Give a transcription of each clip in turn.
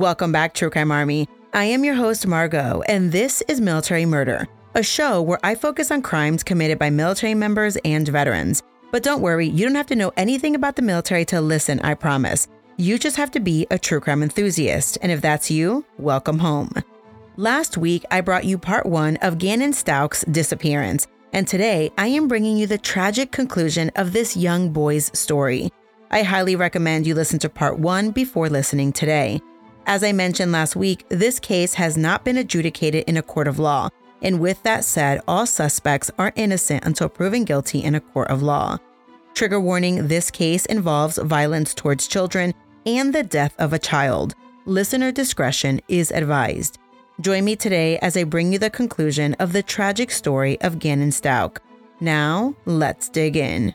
Welcome back, True Crime Army. I am your host, Margot, and this is Military Murder, a show where I focus on crimes committed by military members and veterans. But don't worry, you don't have to know anything about the military to listen, I promise. You just have to be a true crime enthusiast, and if that's you, welcome home. Last week, I brought you part one of Gannon Stauch's disappearance, and today I am bringing you the tragic conclusion of this young boy's story. I highly recommend you listen to part one before listening today. As I mentioned last week, this case has not been adjudicated in a court of law. And with that said, all suspects are innocent until proven guilty in a court of law. Trigger warning this case involves violence towards children and the death of a child. Listener discretion is advised. Join me today as I bring you the conclusion of the tragic story of Gannon Stauch. Now, let's dig in.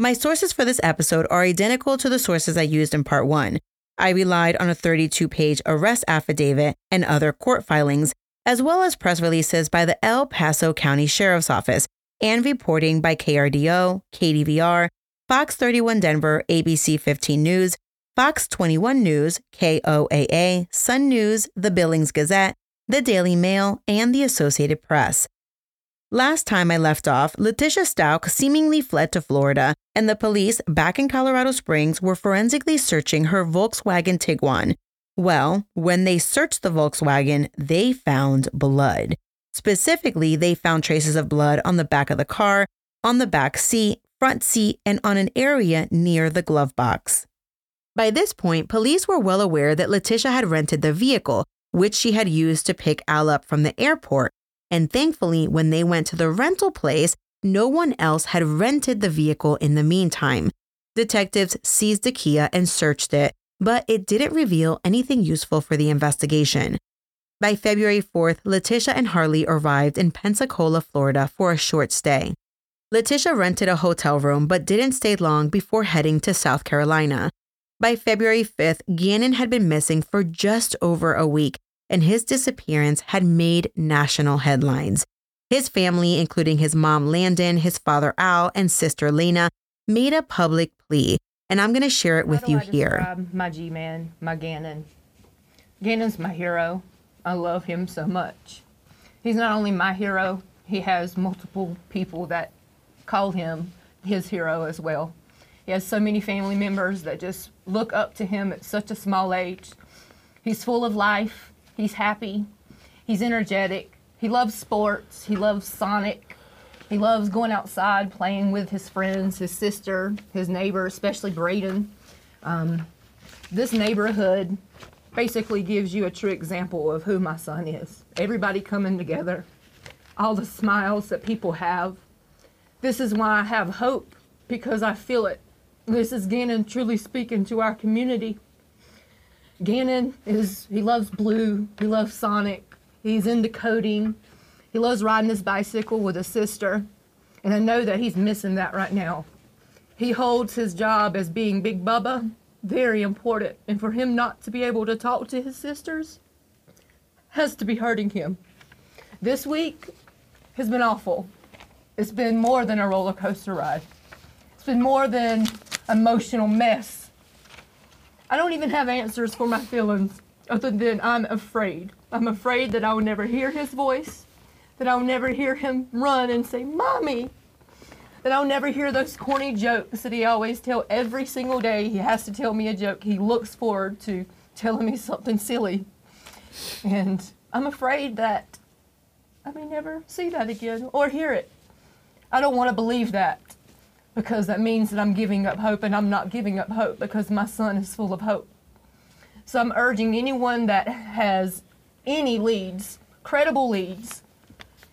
My sources for this episode are identical to the sources I used in part one. I relied on a 32 page arrest affidavit and other court filings, as well as press releases by the El Paso County Sheriff's Office and reporting by KRDO, KDVR, Fox 31 Denver, ABC 15 News, Fox 21 News, KOAA, Sun News, the Billings Gazette, the Daily Mail, and the Associated Press. Last time I left off, Letitia Stauch seemingly fled to Florida, and the police back in Colorado Springs were forensically searching her Volkswagen Tiguan. Well, when they searched the Volkswagen, they found blood. Specifically, they found traces of blood on the back of the car, on the back seat, front seat, and on an area near the glove box. By this point, police were well aware that Letitia had rented the vehicle, which she had used to pick Al up from the airport and thankfully, when they went to the rental place, no one else had rented the vehicle in the meantime. Detectives seized the Kia and searched it, but it didn't reveal anything useful for the investigation. By February 4th, Letitia and Harley arrived in Pensacola, Florida for a short stay. Letitia rented a hotel room but didn't stay long before heading to South Carolina. By February 5th, Gannon had been missing for just over a week and his disappearance had made national headlines. His family, including his mom Landon, his father Al, and sister Lena, made a public plea, and I'm going to share it with you here. My G man, my Gannon. Gannon's my hero. I love him so much. He's not only my hero, he has multiple people that call him his hero as well. He has so many family members that just look up to him at such a small age. He's full of life. He's happy. He's energetic. He loves sports. He loves Sonic. He loves going outside, playing with his friends, his sister, his neighbor, especially Braden. Um, this neighborhood basically gives you a true example of who my son is. Everybody coming together, all the smiles that people have. This is why I have hope because I feel it. This is Gannon truly speaking to our community. Gannon is he loves blue, he loves Sonic, he's into coding, he loves riding his bicycle with his sister, and I know that he's missing that right now. He holds his job as being Big Bubba very important, and for him not to be able to talk to his sisters has to be hurting him. This week has been awful. It's been more than a roller coaster ride. It's been more than emotional mess I don't even have answers for my feelings other than I'm afraid. I'm afraid that I will never hear his voice, that I'll never hear him run and say, Mommy, that I'll never hear those corny jokes that he always tell every single day. He has to tell me a joke. He looks forward to telling me something silly. And I'm afraid that I may never see that again or hear it. I don't want to believe that because that means that I'm giving up hope, and I'm not giving up hope because my son is full of hope. So I'm urging anyone that has any leads, credible leads,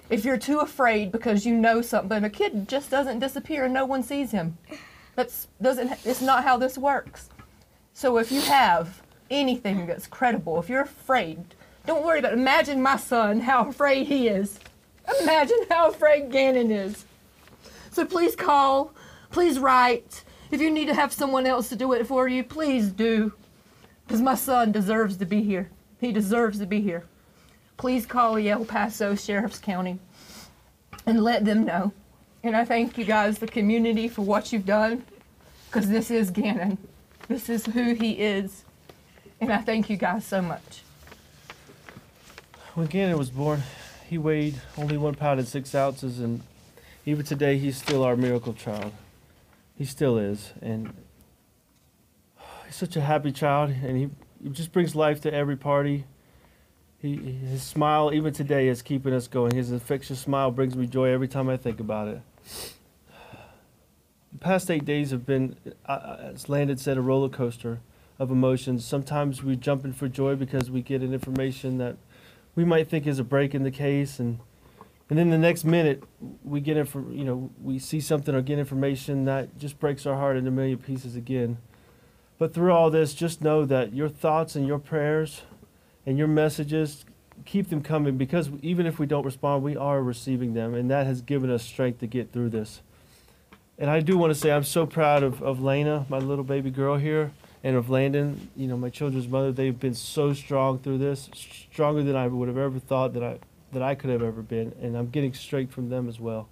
if you're too afraid because you know something, a kid just doesn't disappear and no one sees him. That's doesn't it's not how this works. So if you have anything that's credible, if you're afraid, don't worry about it. Imagine my son, how afraid he is. Imagine how afraid Gannon is. So please call, please write. If you need to have someone else to do it for you, please do. Because my son deserves to be here. He deserves to be here. Please call El Paso Sheriff's County and let them know. And I thank you guys, the community, for what you've done. Because this is Gannon. This is who he is. And I thank you guys so much. When Gannon was born, he weighed only one pound and six ounces, and even today, he's still our miracle child. He still is, and he's such a happy child, and he, he just brings life to every party. He, his smile, even today, is keeping us going. His infectious smile brings me joy every time I think about it. The past eight days have been, uh, as Landon said, a roller coaster of emotions. Sometimes we jump in for joy because we get an information that we might think is a break in the case, and and then the next minute we get it you know we see something or get information that just breaks our heart into a million pieces again. But through all this, just know that your thoughts and your prayers and your messages keep them coming because even if we don't respond, we are receiving them, and that has given us strength to get through this. And I do want to say I'm so proud of, of Lena, my little baby girl here, and of Landon, you know, my children's mother. They've been so strong through this, stronger than I would have ever thought that I that I could have ever been, and I'm getting strength from them as well.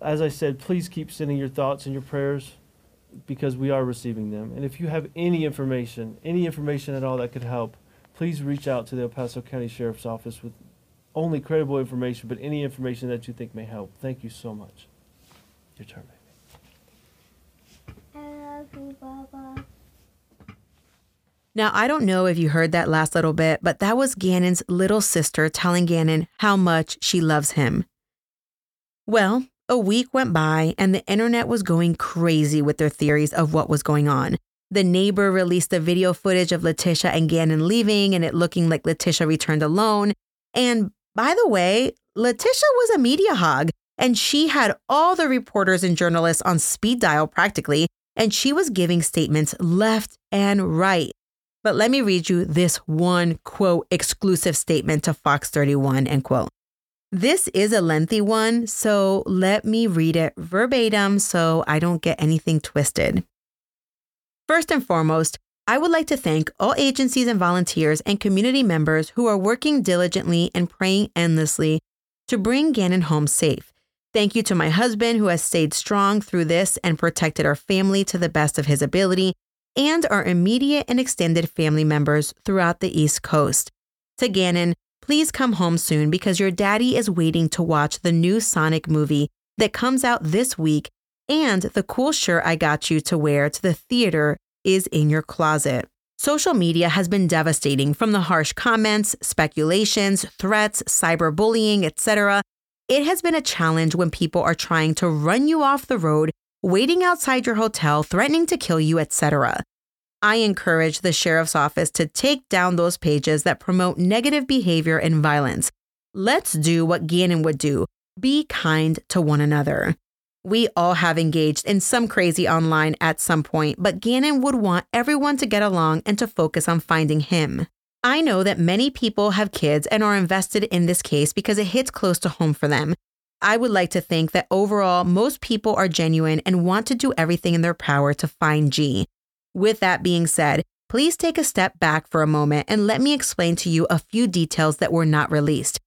As I said, please keep sending your thoughts and your prayers because we are receiving them. And if you have any information, any information at all that could help, please reach out to the El Paso County Sheriff's Office with only credible information, but any information that you think may help. Thank you so much. Your turn, baby. I love you, Baba. Now, I don't know if you heard that last little bit, but that was Gannon's little sister telling Gannon how much she loves him. Well, a week went by and the internet was going crazy with their theories of what was going on. The neighbor released the video footage of Letitia and Gannon leaving and it looking like Letitia returned alone. And by the way, Letitia was a media hog and she had all the reporters and journalists on speed dial practically, and she was giving statements left and right. But let me read you this one quote exclusive statement to Fox 31 end quote. This is a lengthy one, so let me read it verbatim so I don't get anything twisted. First and foremost, I would like to thank all agencies and volunteers and community members who are working diligently and praying endlessly to bring Gannon home safe. Thank you to my husband who has stayed strong through this and protected our family to the best of his ability, and our immediate and extended family members throughout the East Coast. To Gannon, please come home soon because your daddy is waiting to watch the new Sonic movie that comes out this week, and the cool shirt I got you to wear to the theater is in your closet. Social media has been devastating from the harsh comments, speculations, threats, cyberbullying, etc. It has been a challenge when people are trying to run you off the road, waiting outside your hotel, threatening to kill you, etc. I encourage the sheriff's office to take down those pages that promote negative behavior and violence. Let's do what Gannon would do be kind to one another. We all have engaged in some crazy online at some point, but Gannon would want everyone to get along and to focus on finding him. I know that many people have kids and are invested in this case because it hits close to home for them. I would like to think that overall, most people are genuine and want to do everything in their power to find G. With that being said, please take a step back for a moment and let me explain to you a few details that were not released.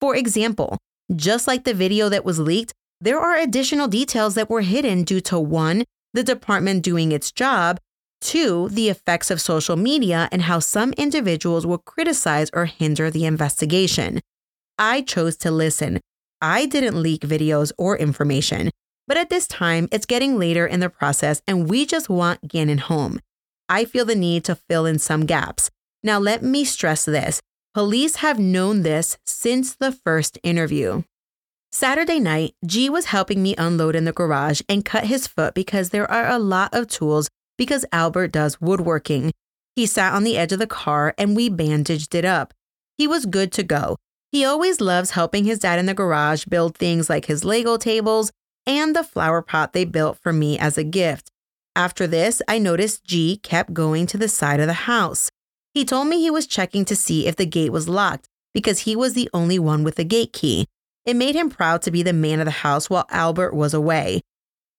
For example, just like the video that was leaked, there are additional details that were hidden due to one, the department doing its job, two, the effects of social media and how some individuals will criticize or hinder the investigation. I chose to listen. I didn't leak videos or information. But at this time, it's getting later in the process and we just want Gannon home. I feel the need to fill in some gaps. Now, let me stress this police have known this since the first interview. Saturday night, G was helping me unload in the garage and cut his foot because there are a lot of tools because Albert does woodworking. He sat on the edge of the car and we bandaged it up. He was good to go. He always loves helping his dad in the garage build things like his Lego tables and the flower pot they built for me as a gift. After this, I noticed G kept going to the side of the house. He told me he was checking to see if the gate was locked because he was the only one with the gate key. It made him proud to be the man of the house while Albert was away.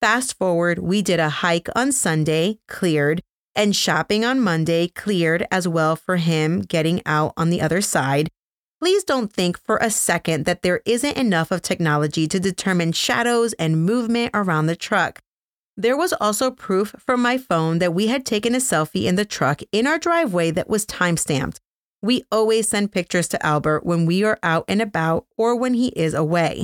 Fast forward, we did a hike on Sunday, cleared, and shopping on Monday, cleared as well for him getting out on the other side. Please don't think for a second that there isn't enough of technology to determine shadows and movement around the truck. There was also proof from my phone that we had taken a selfie in the truck in our driveway that was timestamped. We always send pictures to Albert when we are out and about or when he is away.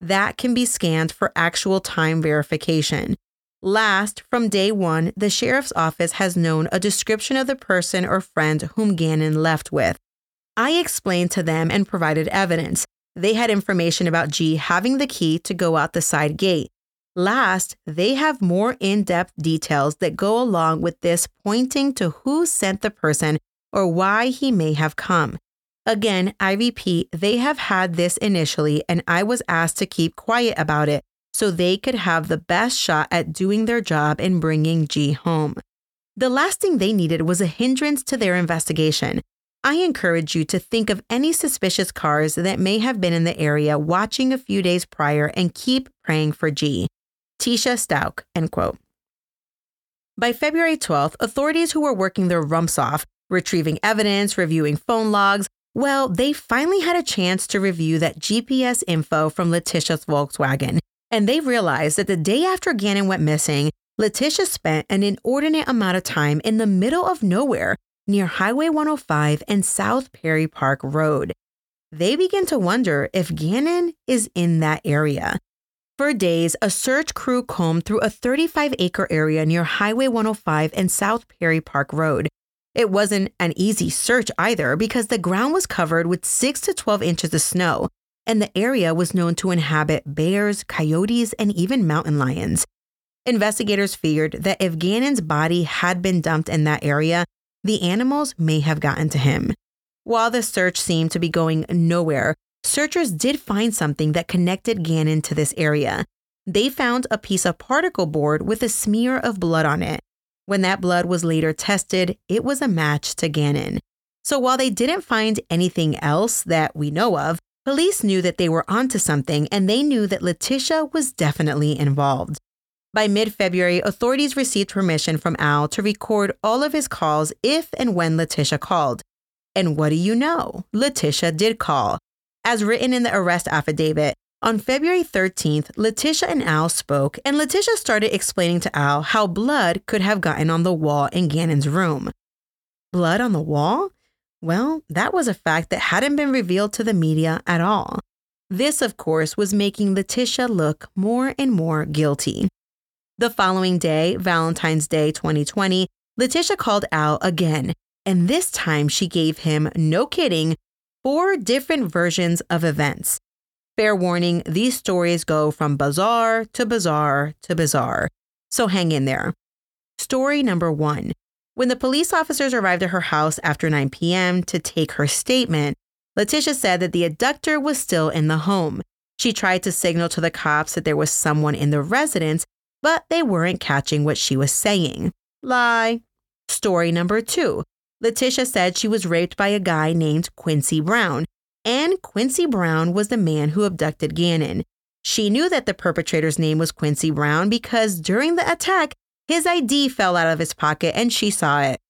That can be scanned for actual time verification. Last, from day one, the sheriff's office has known a description of the person or friend whom Gannon left with. I explained to them and provided evidence. They had information about G having the key to go out the side gate. Last, they have more in depth details that go along with this, pointing to who sent the person or why he may have come. Again, I repeat, they have had this initially, and I was asked to keep quiet about it so they could have the best shot at doing their job in bringing G home. The last thing they needed was a hindrance to their investigation. I encourage you to think of any suspicious cars that may have been in the area watching a few days prior and keep praying for G. Tisha Stauch, end quote. By February 12th, authorities who were working their rumps off, retrieving evidence, reviewing phone logs, well, they finally had a chance to review that GPS info from Letitia's Volkswagen and they realized that the day after Gannon went missing, Letitia spent an inordinate amount of time in the middle of nowhere near Highway 105 and South Perry Park Road. They begin to wonder if Gannon is in that area. For days, a search crew combed through a 35 acre area near Highway 105 and South Perry Park Road. It wasn't an easy search either because the ground was covered with 6 to 12 inches of snow, and the area was known to inhabit bears, coyotes, and even mountain lions. Investigators feared that if Gannon's body had been dumped in that area, the animals may have gotten to him. While the search seemed to be going nowhere, searchers did find something that connected Gannon to this area. They found a piece of particle board with a smear of blood on it. When that blood was later tested, it was a match to Gannon. So while they didn't find anything else that we know of, Police knew that they were onto something and they knew that Letitia was definitely involved. By mid February, authorities received permission from Al to record all of his calls if and when Letitia called. And what do you know? Letitia did call. As written in the arrest affidavit, on February 13th, Letitia and Al spoke, and Letitia started explaining to Al how blood could have gotten on the wall in Gannon's room. Blood on the wall? Well, that was a fact that hadn't been revealed to the media at all. This, of course, was making Letitia look more and more guilty. The following day, Valentine's Day 2020, Letitia called Al again, and this time she gave him, no kidding, four different versions of events. Fair warning, these stories go from bizarre to bizarre to bizarre. So hang in there. Story number one when the police officers arrived at her house after 9 p.m. to take her statement, Letitia said that the abductor was still in the home. She tried to signal to the cops that there was someone in the residence, but they weren't catching what she was saying. Lie. Story number two Letitia said she was raped by a guy named Quincy Brown, and Quincy Brown was the man who abducted Gannon. She knew that the perpetrator's name was Quincy Brown because during the attack, his ID fell out of his pocket and she saw it.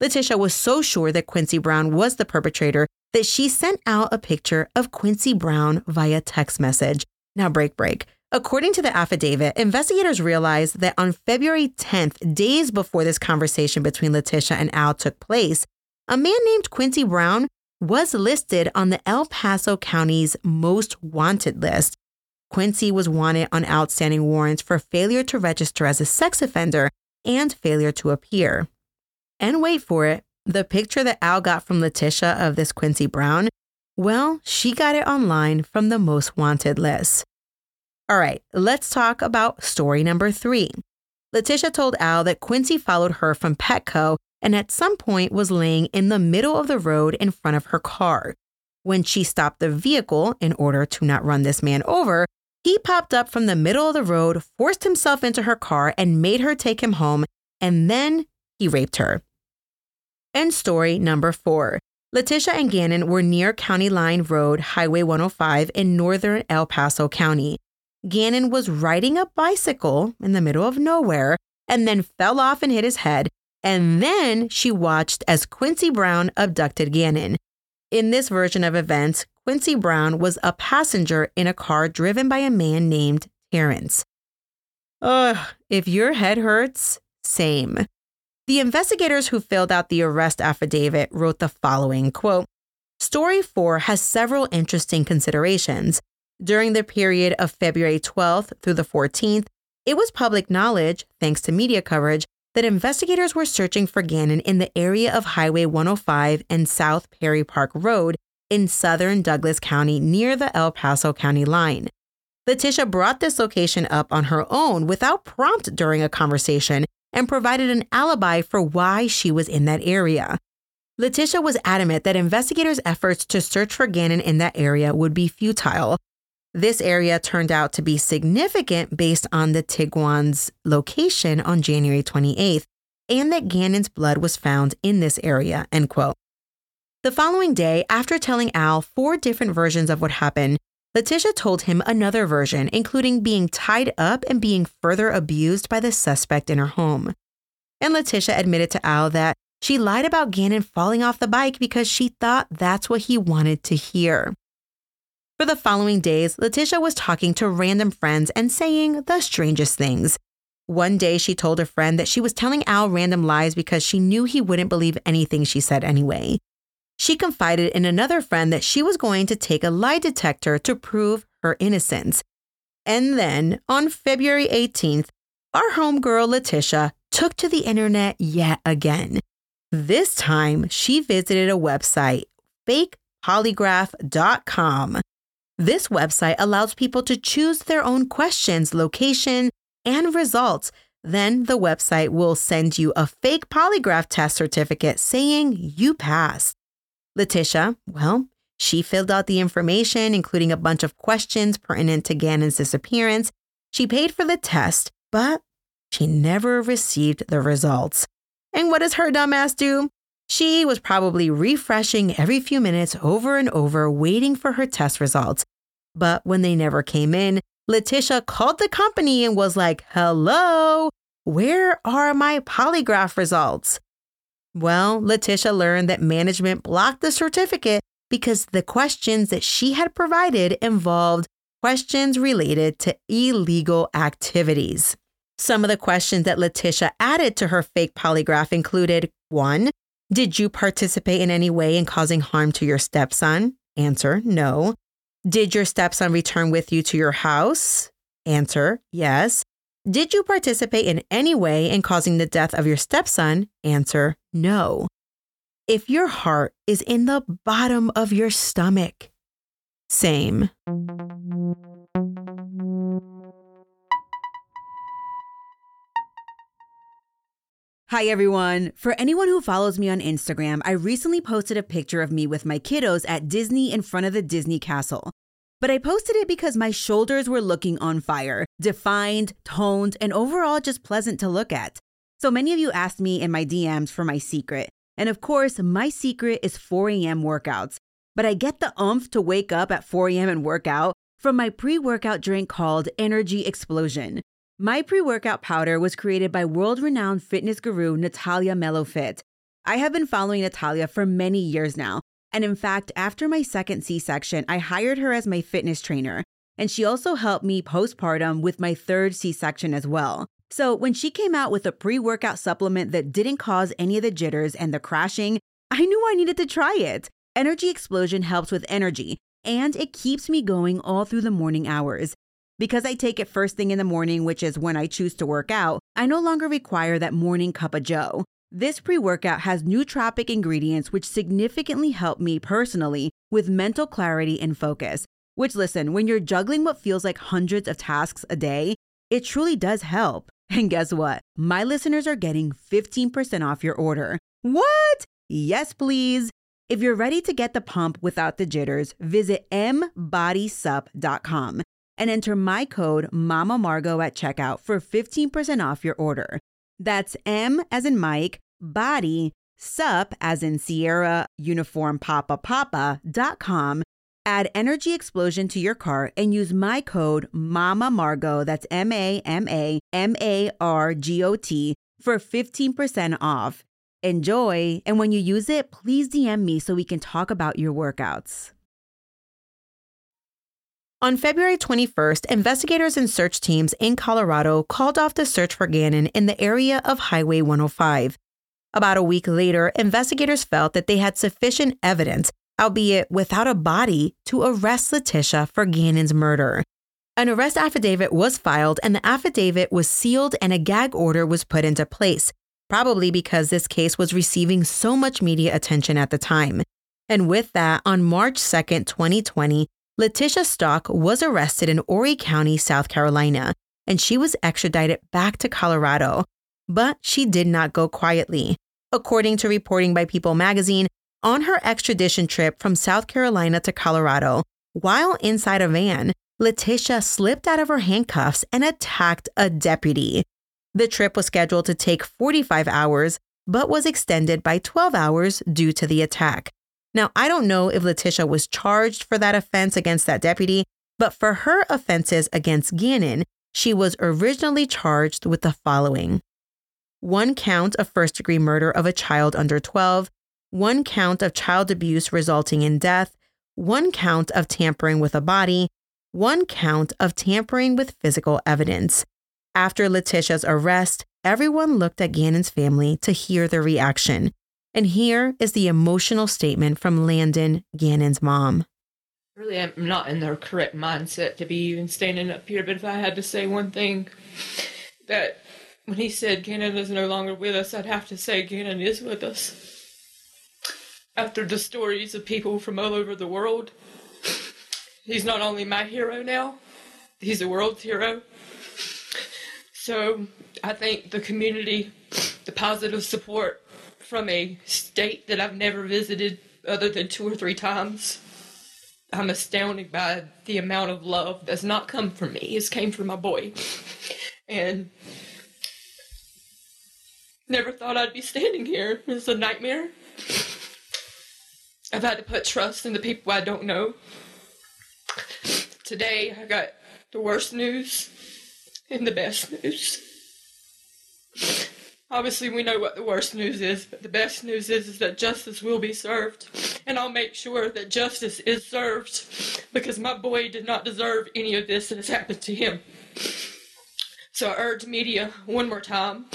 Letitia was so sure that Quincy Brown was the perpetrator that she sent out a picture of Quincy Brown via text message. Now, break, break. According to the affidavit, investigators realized that on February 10th, days before this conversation between Letitia and Al took place, a man named Quincy Brown was listed on the El Paso County's most wanted list. Quincy was wanted on outstanding warrants for failure to register as a sex offender and failure to appear. And wait for it, the picture that Al got from Letitia of this Quincy Brown, well, she got it online from the most wanted list. All right, let's talk about story number three. Letitia told Al that Quincy followed her from Petco and at some point was laying in the middle of the road in front of her car. When she stopped the vehicle in order to not run this man over, He popped up from the middle of the road, forced himself into her car, and made her take him home, and then he raped her. And story number four. Letitia and Gannon were near County Line Road, Highway 105 in northern El Paso County. Gannon was riding a bicycle in the middle of nowhere and then fell off and hit his head. And then she watched as Quincy Brown abducted Gannon. In this version of events, Quincy Brown was a passenger in a car driven by a man named Terrence. Ugh, if your head hurts, same. The investigators who filled out the arrest affidavit wrote the following quote, Story 4 has several interesting considerations. During the period of February 12th through the 14th, it was public knowledge, thanks to media coverage, that investigators were searching for Gannon in the area of Highway 105 and South Perry Park Road in southern Douglas County near the El Paso County line. Letitia brought this location up on her own without prompt during a conversation and provided an alibi for why she was in that area. Letitia was adamant that investigators' efforts to search for Gannon in that area would be futile. This area turned out to be significant based on the Tiguan's location on January 28th and that Gannon's blood was found in this area, end quote. The following day, after telling Al four different versions of what happened, Letitia told him another version, including being tied up and being further abused by the suspect in her home. And Letitia admitted to Al that she lied about Gannon falling off the bike because she thought that's what he wanted to hear. For the following days, Letitia was talking to random friends and saying the strangest things. One day, she told a friend that she was telling Al random lies because she knew he wouldn't believe anything she said anyway she confided in another friend that she was going to take a lie detector to prove her innocence. And then on February 18th, our homegirl Letitia took to the internet yet again. This time, she visited a website, fakepolygraph.com. This website allows people to choose their own questions, location, and results. Then the website will send you a fake polygraph test certificate saying you passed. Letitia, well, she filled out the information, including a bunch of questions pertinent to Gannon's disappearance. She paid for the test, but she never received the results. And what does her dumbass do? She was probably refreshing every few minutes over and over, waiting for her test results. But when they never came in, Letitia called the company and was like, Hello, where are my polygraph results? Well, Letitia learned that management blocked the certificate because the questions that she had provided involved questions related to illegal activities. Some of the questions that Letitia added to her fake polygraph included one, did you participate in any way in causing harm to your stepson? Answer, no. Did your stepson return with you to your house? Answer, yes. Did you participate in any way in causing the death of your stepson? Answer no. If your heart is in the bottom of your stomach, same. Hi, everyone. For anyone who follows me on Instagram, I recently posted a picture of me with my kiddos at Disney in front of the Disney castle. But I posted it because my shoulders were looking on fire, defined, toned, and overall just pleasant to look at. So many of you asked me in my DMs for my secret. And of course, my secret is 4 a.m. workouts. But I get the umph to wake up at 4 a.m. and work out from my pre workout drink called Energy Explosion. My pre workout powder was created by world renowned fitness guru Natalia Melofit. I have been following Natalia for many years now, and in fact, after my second C section, I hired her as my fitness trainer. And she also helped me postpartum with my third C section as well. So when she came out with a pre workout supplement that didn't cause any of the jitters and the crashing, I knew I needed to try it. Energy Explosion helps with energy, and it keeps me going all through the morning hours. Because I take it first thing in the morning, which is when I choose to work out, I no longer require that morning cup of joe. This pre workout has nootropic ingredients which significantly help me personally with mental clarity and focus. Which, listen, when you're juggling what feels like hundreds of tasks a day, it truly does help. And guess what? My listeners are getting 15% off your order. What? Yes, please. If you're ready to get the pump without the jitters, visit mbodysup.com. and enter my code Mama Margot at checkout for 15% off your order. That's M as in Mike, body, sup as in Sierra, uniform papa papa dot com. Add Energy Explosion to your cart and use my code Mama Margot, that's M A M A M A R G O T, for 15% off. Enjoy, and when you use it, please DM me so we can talk about your workouts. On February 21st, investigators and search teams in Colorado called off the search for Gannon in the area of Highway 105. About a week later, investigators felt that they had sufficient evidence, albeit without a body, to arrest Letitia for Gannon's murder. An arrest affidavit was filed, and the affidavit was sealed and a gag order was put into place, probably because this case was receiving so much media attention at the time. And with that, on March 2nd, 2020, Letitia Stauch was arrested in Horry County, South Carolina, and she was extradited back to Colorado. But she did not go quietly. According to reporting by People magazine, on her extradition trip from South Carolina to Colorado, while inside a van, Letitia slipped out of her handcuffs and attacked a deputy. The trip was scheduled to take 45 hours, but was extended by 12 hours due to the attack. Now, I don't know if Letitia was charged for that offense against that deputy, but for her offenses against Gannon, she was originally charged with the following one count of first degree murder of a child under 12, one count of child abuse resulting in death, one count of tampering with a body, one count of tampering with physical evidence. After Letitia's arrest, everyone looked at Gannon's family to hear their reaction. And here is the emotional statement from Landon, Gannon's mom. Really, I'm not in the correct mindset to be even standing up here, but if I had to say one thing, that when he said Gannon is no longer with us, I'd have to say Gannon is with us. After the stories of people from all over the world, he's not only my hero now, he's the world's hero. So I think the community, the positive support from a state that I've never visited other than two or three times. I'm astounded by the amount of love that's not come from me. It's came from my boy. And never thought I'd be standing here. It's a nightmare. I've had to put trust in the people I don't know. Today I got the worst news and the best news. Obviously, we know what the worst news is, but the best news is, is that justice will be served. And I'll make sure that justice is served because my boy did not deserve any of this that has happened to him. So I urge media one more time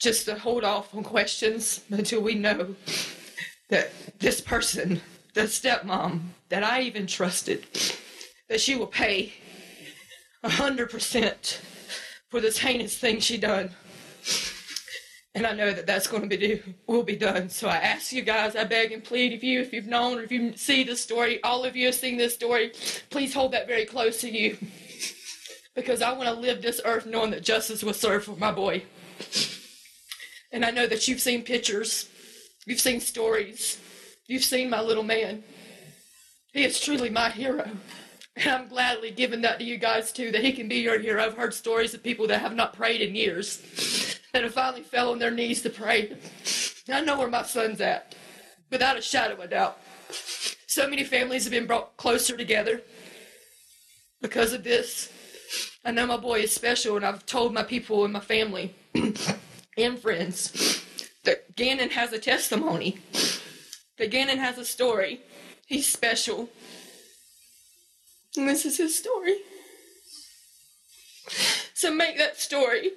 just to hold off on questions until we know that this person, the stepmom that I even trusted, that she will pay a hundred percent for this heinous thing she done. And I know that that's going to be do, will be done. So I ask you guys, I beg and plead if you, if you've known or if you see this story, all of you have seen this story, please hold that very close to you. Because I want to live this earth knowing that justice was served for my boy. And I know that you've seen pictures, you've seen stories, you've seen my little man. He is truly my hero. And I'm gladly giving that to you guys too, that he can be your hero. I've heard stories of people that have not prayed in years that have finally fell on their knees to pray. I know where my son's at, without a shadow of a doubt. So many families have been brought closer together because of this. I know my boy is special, and I've told my people and my family and friends that Gannon has a testimony, that Gannon has a story. He's special. And this is his story. So make that story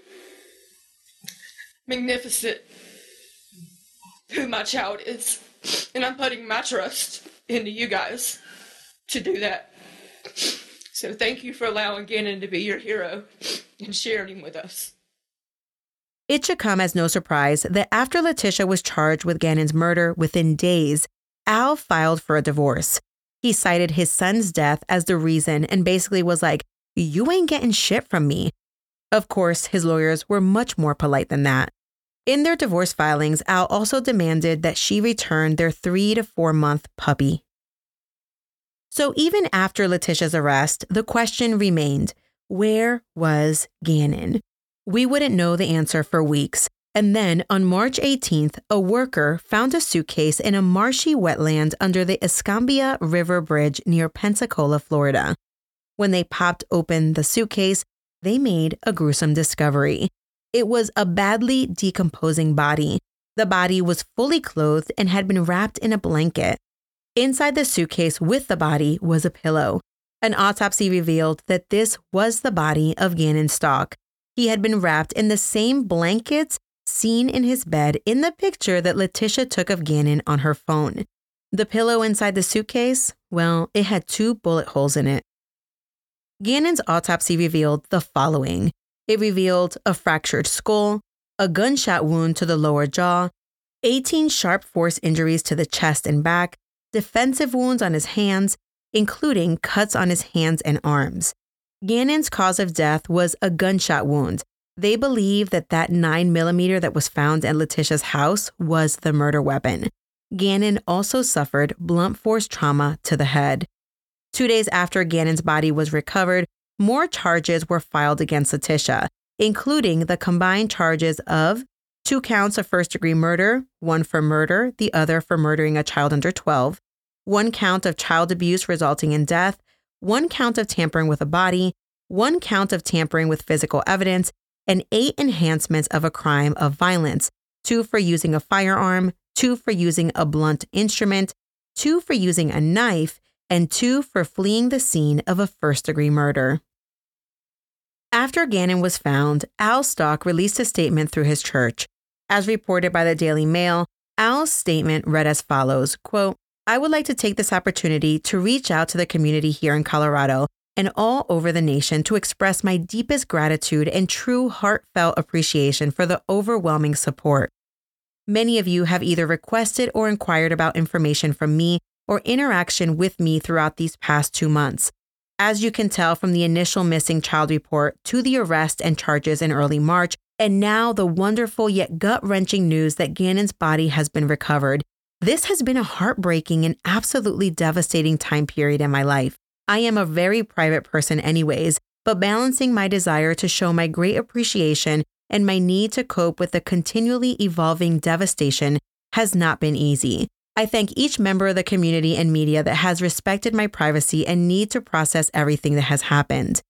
magnificent who my child is. And I'm putting my trust into you guys to do that. So thank you for allowing Gannon to be your hero and sharing him with us. It should come as no surprise that after Letitia was charged with Gannon's murder within days, Al filed for a divorce. He cited his son's death as the reason and basically was like, You ain't getting shit from me. Of course, his lawyers were much more polite than that. In their divorce filings, Al also demanded that she return their three to four month puppy. So even after Letitia's arrest, the question remained where was Gannon? We wouldn't know the answer for weeks. And then on March 18th, a worker found a suitcase in a marshy wetland under the Escambia River Bridge near Pensacola, Florida. When they popped open the suitcase, they made a gruesome discovery. It was a badly decomposing body. The body was fully clothed and had been wrapped in a blanket. Inside the suitcase with the body was a pillow. An autopsy revealed that this was the body of Gannon Stauch. He had been wrapped in the same blankets seen in his bed in the picture that Letitia took of Gannon on her phone. The pillow inside the suitcase, well, it had two bullet holes in it. Gannon's autopsy revealed the following it revealed a fractured skull, a gunshot wound to the lower jaw, 18 sharp force injuries to the chest and back, defensive wounds on his hands, including cuts on his hands and arms. Gannon's cause of death was a gunshot wound. They believe that that 9mm that was found at Letitia's house was the murder weapon. Gannon also suffered blunt force trauma to the head. Two days after Gannon's body was recovered, more charges were filed against Letitia, including the combined charges of two counts of first degree murder, one for murder, the other for murdering a child under 12, one count of child abuse resulting in death, one count of tampering with a body, one count of tampering with physical evidence, and eight enhancements of a crime of violence two for using a firearm, two for using a blunt instrument, two for using a knife, and two for fleeing the scene of a first degree murder. After Gannon was found, Al Stauch released a statement through his church. As reported by the Daily Mail, Al's statement read as follows quote, I would like to take this opportunity to reach out to the community here in Colorado and all over the nation to express my deepest gratitude and true heartfelt appreciation for the overwhelming support. Many of you have either requested or inquired about information from me or interaction with me throughout these past two months. As you can tell from the initial missing child report to the arrest and charges in early March, and now the wonderful yet gut wrenching news that Gannon's body has been recovered, this has been a heartbreaking and absolutely devastating time period in my life. I am a very private person, anyways, but balancing my desire to show my great appreciation and my need to cope with the continually evolving devastation has not been easy. I thank each member of the community and media that has respected my privacy and need to process everything that has happened.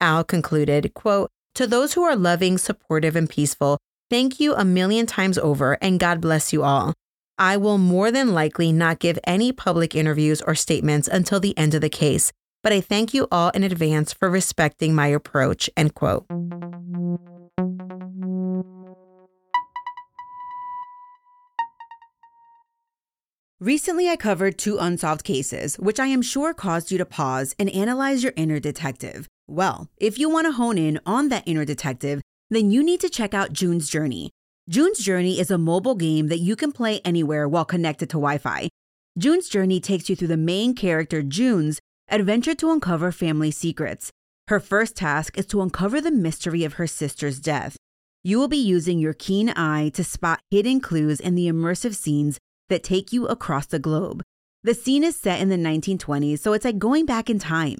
Al concluded, quote, To those who are loving, supportive, and peaceful, thank you a million times over and God bless you all. I will more than likely not give any public interviews or statements until the end of the case, but I thank you all in advance for respecting my approach. End quote. Recently, I covered two unsolved cases, which I am sure caused you to pause and analyze your inner detective. Well, if you want to hone in on that inner detective, then you need to check out June's Journey. June's Journey is a mobile game that you can play anywhere while connected to Wi Fi. June's Journey takes you through the main character, June's, adventure to uncover family secrets. Her first task is to uncover the mystery of her sister's death. You will be using your keen eye to spot hidden clues in the immersive scenes that take you across the globe. The scene is set in the 1920s, so it's like going back in time.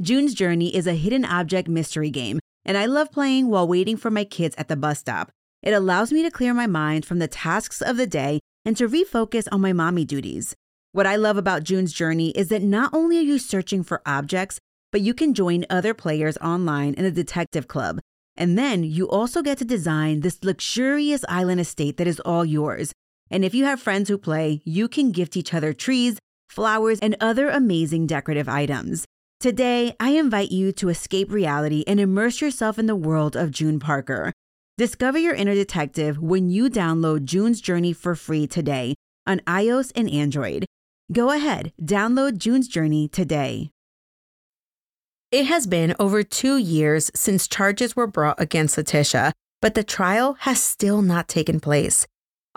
June's Journey is a hidden object mystery game, and I love playing while waiting for my kids at the bus stop. It allows me to clear my mind from the tasks of the day and to refocus on my mommy duties. What I love about June's journey is that not only are you searching for objects, but you can join other players online in a detective club. And then you also get to design this luxurious island estate that is all yours. And if you have friends who play, you can gift each other trees, flowers, and other amazing decorative items. Today, I invite you to escape reality and immerse yourself in the world of June Parker. Discover your inner detective when you download June's Journey for free today on iOS and Android. Go ahead, download June's Journey today. It has been over two years since charges were brought against Letitia, but the trial has still not taken place.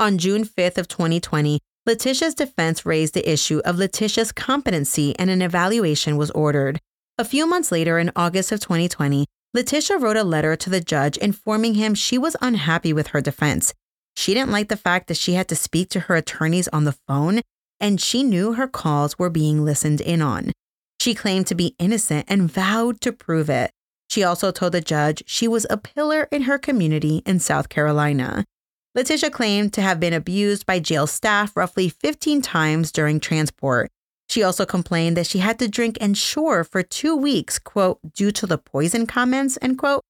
On June 5th of 2020, Letitia's defense raised the issue of Letitia's competency and an evaluation was ordered. A few months later, in August of 2020, Letitia wrote a letter to the judge informing him she was unhappy with her defense. She didn't like the fact that she had to speak to her attorneys on the phone, and she knew her calls were being listened in on. She claimed to be innocent and vowed to prove it. She also told the judge she was a pillar in her community in South Carolina. Letitia claimed to have been abused by jail staff roughly 15 times during transport. She also complained that she had to drink Ensure for two weeks, quote, due to the poison comments, end quote.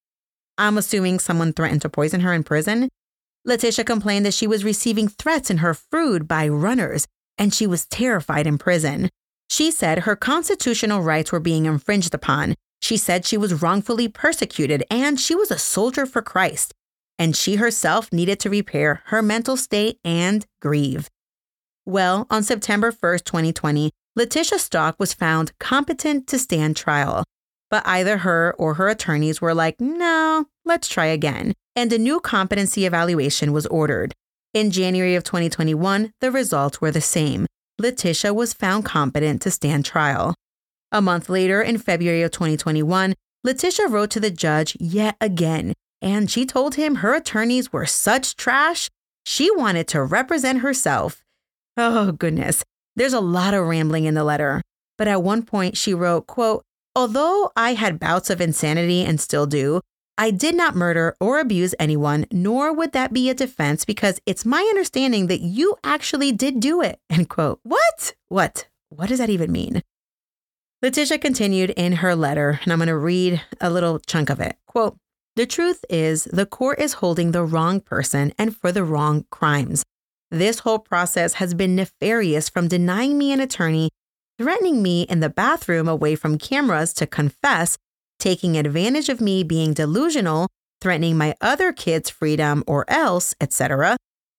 I'm assuming someone threatened to poison her in prison. Letitia complained that she was receiving threats in her food by runners and she was terrified in prison. She said her constitutional rights were being infringed upon. She said she was wrongfully persecuted and she was a soldier for Christ, and she herself needed to repair her mental state and grieve. Well, on September 1st, 2020, Letitia Stauch was found competent to stand trial. But either her or her attorneys were like, no, let's try again. And a new competency evaluation was ordered. In January of 2021, the results were the same. Letitia was found competent to stand trial. A month later, in February of 2021, Letitia wrote to the judge yet again, and she told him her attorneys were such trash, she wanted to represent herself. Oh, goodness. There's a lot of rambling in the letter. But at one point, she wrote, quote, Although I had bouts of insanity and still do, I did not murder or abuse anyone, nor would that be a defense because it's my understanding that you actually did do it. End quote. What? What? What does that even mean? Letitia continued in her letter, and I'm going to read a little chunk of it. Quote, the truth is, the court is holding the wrong person and for the wrong crimes. This whole process has been nefarious from denying me an attorney, threatening me in the bathroom away from cameras to confess, taking advantage of me being delusional, threatening my other kids' freedom or else, etc.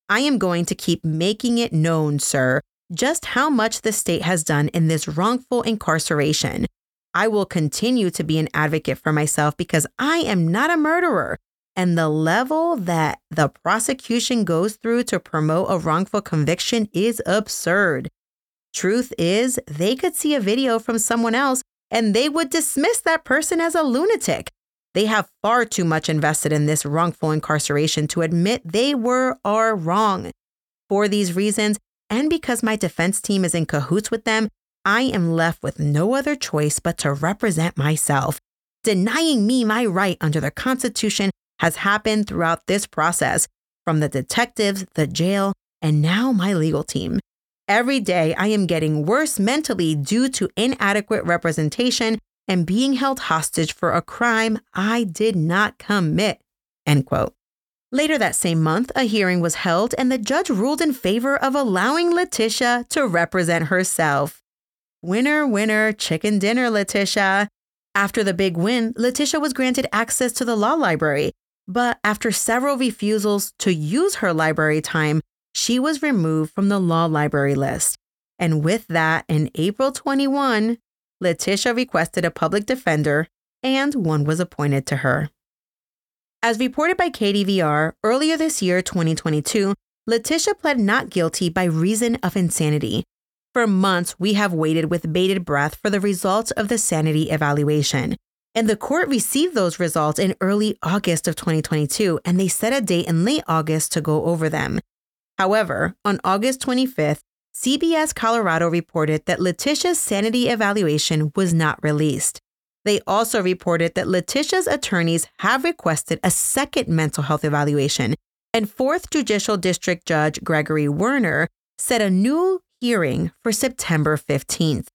I am going to keep making it known, sir, just how much the state has done in this wrongful incarceration. I will continue to be an advocate for myself because I am not a murderer. And the level that the prosecution goes through to promote a wrongful conviction is absurd. Truth is, they could see a video from someone else and they would dismiss that person as a lunatic. They have far too much invested in this wrongful incarceration to admit they were or wrong. For these reasons, and because my defense team is in cahoots with them, I am left with no other choice but to represent myself. Denying me my right under the Constitution has happened throughout this process, from the detectives, the jail, and now my legal team. Every day, I am getting worse mentally due to inadequate representation and being held hostage for a crime I did not commit. End quote. Later that same month, a hearing was held and the judge ruled in favor of allowing Letitia to represent herself. Winner, winner, chicken dinner, Letitia. After the big win, Letitia was granted access to the law library, but after several refusals to use her library time, she was removed from the law library list. And with that, in April 21, Letitia requested a public defender, and one was appointed to her. As reported by KDVR, earlier this year, 2022, Letitia pled not guilty by reason of insanity. For months, we have waited with bated breath for the results of the sanity evaluation. And the court received those results in early August of 2022, and they set a date in late August to go over them. However, on August 25th, CBS Colorado reported that Letitia's sanity evaluation was not released. They also reported that Letitia's attorneys have requested a second mental health evaluation, and 4th Judicial District Judge Gregory Werner set a new hearing for September 15th.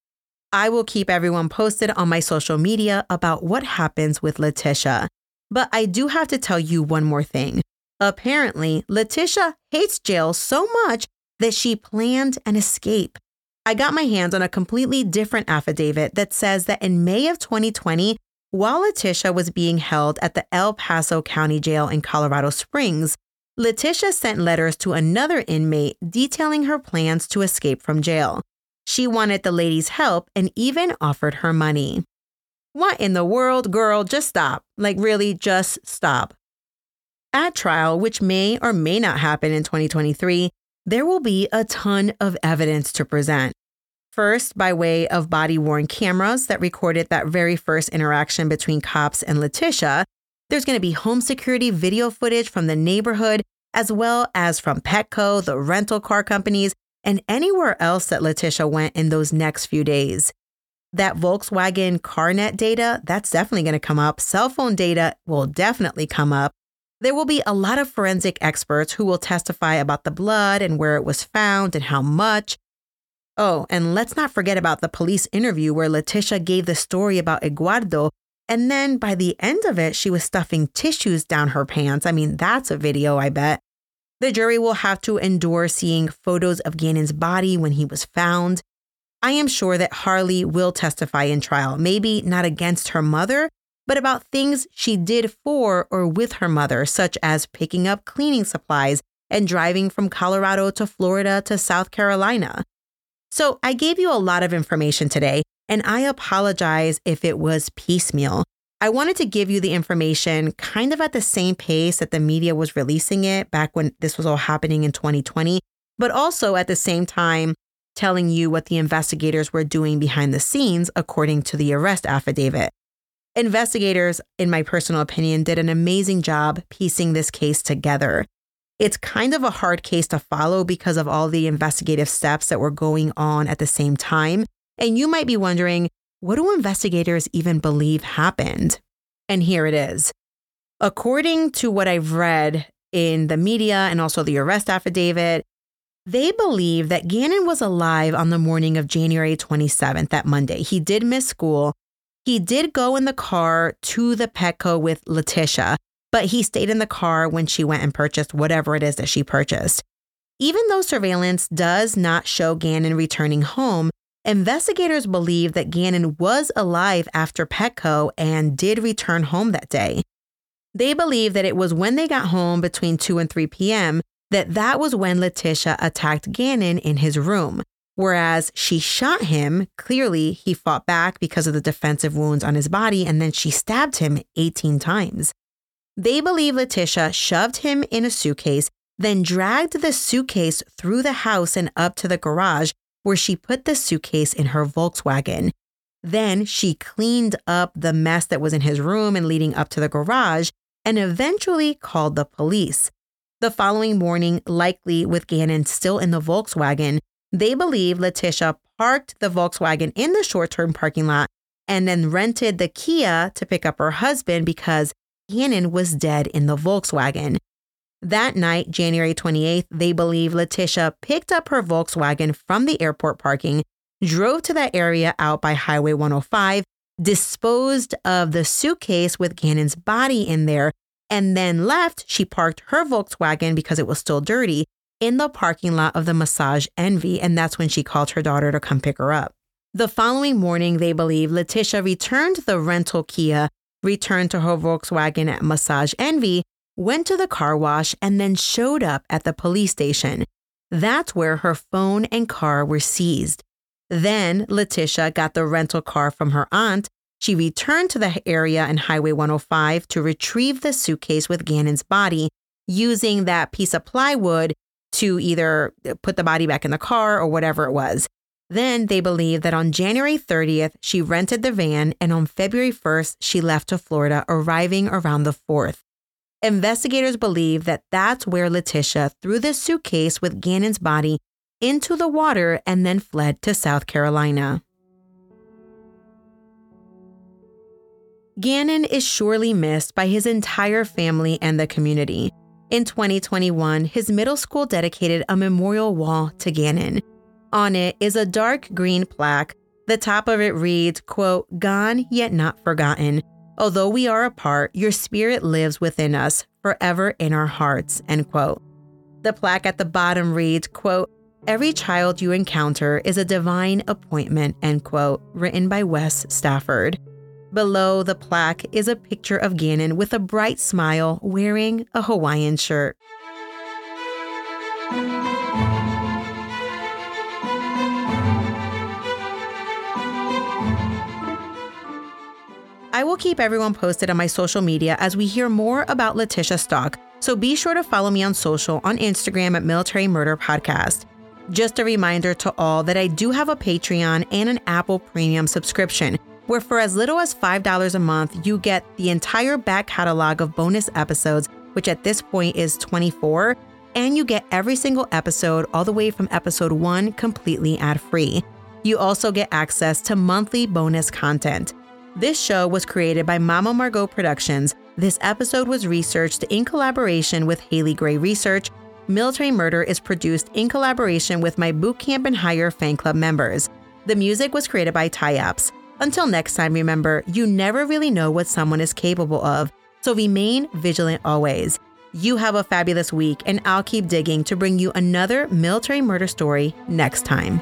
I will keep everyone posted on my social media about what happens with Letitia. But I do have to tell you one more thing. Apparently, Letitia hates jail so much that she planned an escape. I got my hands on a completely different affidavit that says that in May of 2020, while Letitia was being held at the El Paso County Jail in Colorado Springs, Letitia sent letters to another inmate detailing her plans to escape from jail. She wanted the lady's help and even offered her money. What in the world, girl? Just stop. Like, really, just stop. At trial, which may or may not happen in 2023, there will be a ton of evidence to present. First, by way of body worn cameras that recorded that very first interaction between cops and Letitia, there's going to be home security video footage from the neighborhood, as well as from Petco, the rental car companies, and anywhere else that Letitia went in those next few days. That Volkswagen CarNet data, that's definitely going to come up. Cell phone data will definitely come up. There will be a lot of forensic experts who will testify about the blood and where it was found and how much. Oh, and let's not forget about the police interview where Letitia gave the story about Eduardo. And then by the end of it, she was stuffing tissues down her pants. I mean, that's a video, I bet. The jury will have to endure seeing photos of Gannon's body when he was found. I am sure that Harley will testify in trial, maybe not against her mother, but about things she did for or with her mother, such as picking up cleaning supplies and driving from Colorado to Florida to South Carolina. So I gave you a lot of information today, and I apologize if it was piecemeal. I wanted to give you the information kind of at the same pace that the media was releasing it back when this was all happening in 2020, but also at the same time telling you what the investigators were doing behind the scenes according to the arrest affidavit. Investigators, in my personal opinion, did an amazing job piecing this case together. It's kind of a hard case to follow because of all the investigative steps that were going on at the same time. And you might be wondering, what do investigators even believe happened? And here it is. According to what I've read in the media and also the arrest affidavit, they believe that Gannon was alive on the morning of January 27th, that Monday. He did miss school. He did go in the car to the Petco with Letitia, but he stayed in the car when she went and purchased whatever it is that she purchased. Even though surveillance does not show Gannon returning home, investigators believe that Gannon was alive after Petco and did return home that day. They believe that it was when they got home between 2 and 3 p.m. that that was when Letitia attacked Gannon in his room. Whereas she shot him, clearly he fought back because of the defensive wounds on his body, and then she stabbed him 18 times. They believe Letitia shoved him in a suitcase, then dragged the suitcase through the house and up to the garage where she put the suitcase in her Volkswagen. Then she cleaned up the mess that was in his room and leading up to the garage and eventually called the police. The following morning, likely with Gannon still in the Volkswagen, they believe Letitia parked the Volkswagen in the short term parking lot and then rented the Kia to pick up her husband because Gannon was dead in the Volkswagen. That night, January 28th, they believe Letitia picked up her Volkswagen from the airport parking, drove to that area out by Highway 105, disposed of the suitcase with Gannon's body in there, and then left. She parked her Volkswagen because it was still dirty in the parking lot of the Massage Envy, and that's when she called her daughter to come pick her up. The following morning, they believe Letitia returned the rental Kia returned to her Volkswagen at Massage Envy, went to the car wash, and then showed up at the police station. That's where her phone and car were seized. Then Letitia got the rental car from her aunt. She returned to the area in Highway 105 to retrieve the suitcase with Gannon's body, using that piece of plywood to either put the body back in the car or whatever it was. Then they believe that on January 30th, she rented the van, and on February 1st, she left to Florida, arriving around the 4th. Investigators believe that that's where Letitia threw the suitcase with Gannon's body into the water and then fled to South Carolina. Gannon is surely missed by his entire family and the community. In 2021, his middle school dedicated a memorial wall to Gannon. On it is a dark green plaque. The top of it reads, quote, Gone yet not forgotten. Although we are apart, your spirit lives within us, forever in our hearts, end quote. The plaque at the bottom reads, quote, Every child you encounter is a divine appointment, end quote, written by Wes Stafford. Below the plaque is a picture of Gannon with a bright smile wearing a Hawaiian shirt. I will keep everyone posted on my social media as we hear more about Letitia Stauch, so be sure to follow me on social on Instagram at Military Murder Podcast. Just a reminder to all that I do have a Patreon and an Apple Premium subscription, where for as little as $5 a month, you get the entire back catalog of bonus episodes, which at this point is 24, and you get every single episode, all the way from episode one, completely ad free. You also get access to monthly bonus content. This show was created by Mama Margot Productions. This episode was researched in collaboration with Haley Gray Research. Military Murder is produced in collaboration with my Bootcamp and Hire fan club members. The music was created by Tyapps. Until next time, remember, you never really know what someone is capable of, so remain vigilant always. You have a fabulous week, and I'll keep digging to bring you another military murder story next time.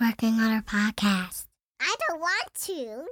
Working on her podcast. I don't want to.